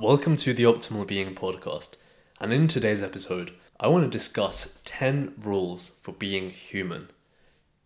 Welcome to the Optimal Being podcast. And in today's episode, I want to discuss 10 rules for being human.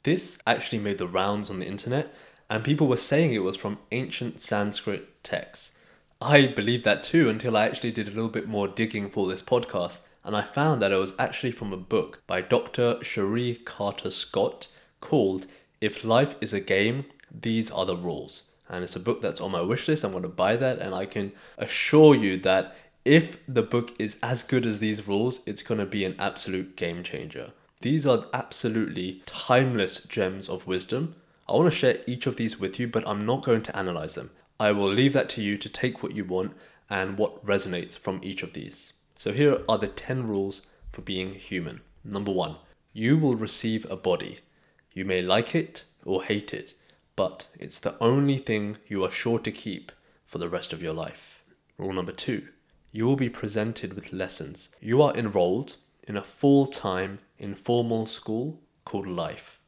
This actually made the rounds on the internet, and people were saying it was from ancient Sanskrit texts. I believed that too until I actually did a little bit more digging for this podcast, and I found that it was actually from a book by Dr. Cherie Carter Scott called If Life is a Game, These Are the Rules and it's a book that's on my wish list. I'm going to buy that, and I can assure you that if the book is as good as these rules, it's going to be an absolute game changer. These are absolutely timeless gems of wisdom. I want to share each of these with you, but I'm not going to analyze them. I will leave that to you to take what you want and what resonates from each of these. So, here are the 10 rules for being human. Number one, you will receive a body. You may like it or hate it but it's the only thing you are sure to keep for the rest of your life. Rule number two you will be presented with lessons. You are enrolled in a full time informal school called life.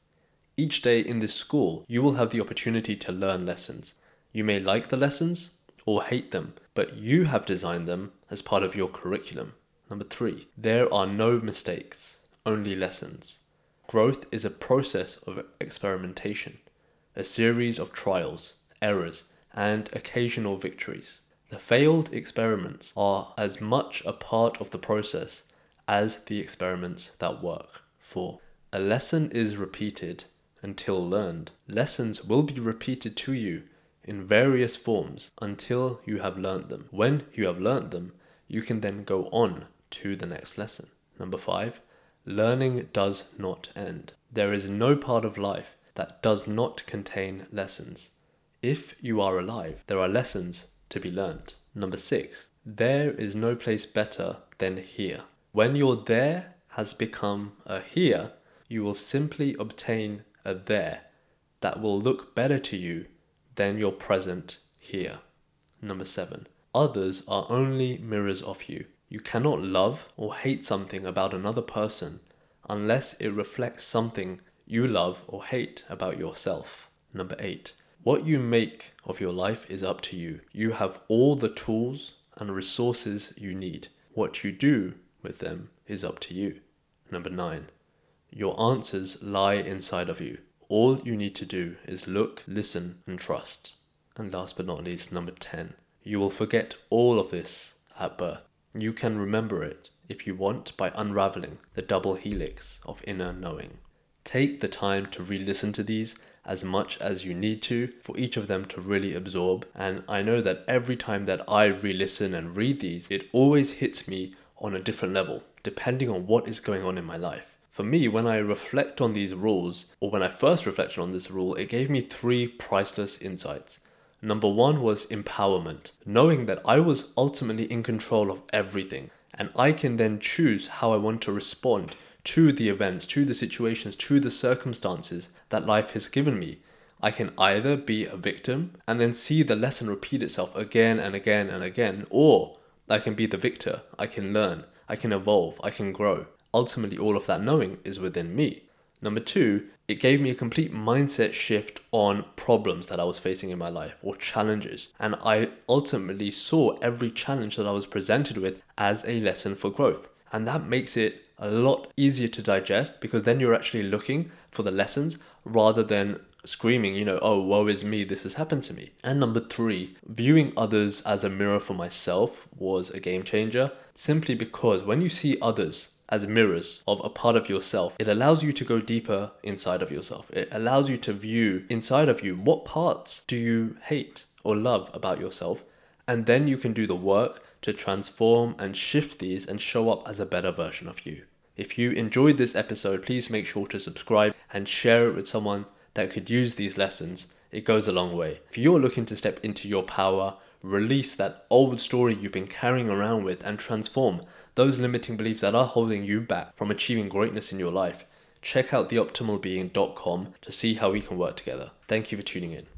Each day in this school, you will have the opportunity to learn lessons. You may like the lessons or hate them, but you have designed them as part of your curriculum. Number three, there are no mistakes, only lessons. Growth is a process of experimentation a series of trials, errors, and occasional victories. The failed experiments are as much a part of the process as the experiments that work. 4. A lesson is repeated until learned. Lessons will be repeated to you in various forms until you have learned them. When you have learned them, you can then go on to the next lesson. Number 5. Learning does not end. There is no part of life that does not contain lessons. If you are alive, there are lessons to be learned. Number six, there is no place better than here. When your there has become a here, you will simply obtain a there that will look better to you than your present here. Number seven, others are only mirrors of you. You cannot love or hate something about another person unless it reflects something you love or hate about yourself. Number eight, what you make of your life is up to you. You have all the tools and resources you need. What you do with them is up to you. Number nine, your answers lie inside of you. All you need to do is look, listen, and trust. And last but not least, number 10, you will forget all of this at birth. You can remember it if you want by unraveling the double helix of inner knowing. Take the time to re listen to these as much as you need to for each of them to really absorb. And I know that every time that I re listen and read these, it always hits me on a different level, depending on what is going on in my life. For me, when I reflect on these rules, or when I first reflected on this rule, it gave me three priceless insights. Number one was empowerment, knowing that I was ultimately in control of everything, and I can then choose how I want to respond to the events, to the situations, to the circumstances that life has given me. I can either be a victim and then see the lesson repeat itself again and again and again, or I can be the victor. I can learn, I can evolve, I can grow. Ultimately, all of that knowing is within me. Number two, it gave me a complete mindset shift on problems that I was facing in my life or challenges. And I ultimately saw every challenge that I was presented with as a lesson for growth. And that makes it a lot easier to digest because then you're actually looking for the lessons rather than screaming, you know, oh, woe is me, this has happened to me. And number three, viewing others as a mirror for myself was a game changer simply because when you see others as mirrors of a part of yourself, it allows you to go deeper inside of yourself. It allows you to view inside of you what parts do you hate or love about yourself. And then you can do the work to transform and shift these and show up as a better version of you. If you enjoyed this episode, please make sure to subscribe and share it with someone that could use these lessons. It goes a long way. If you're looking to step into your power, release that old story you've been carrying around with, and transform those limiting beliefs that are holding you back from achieving greatness in your life, check out theoptimalbeing.com to see how we can work together. Thank you for tuning in.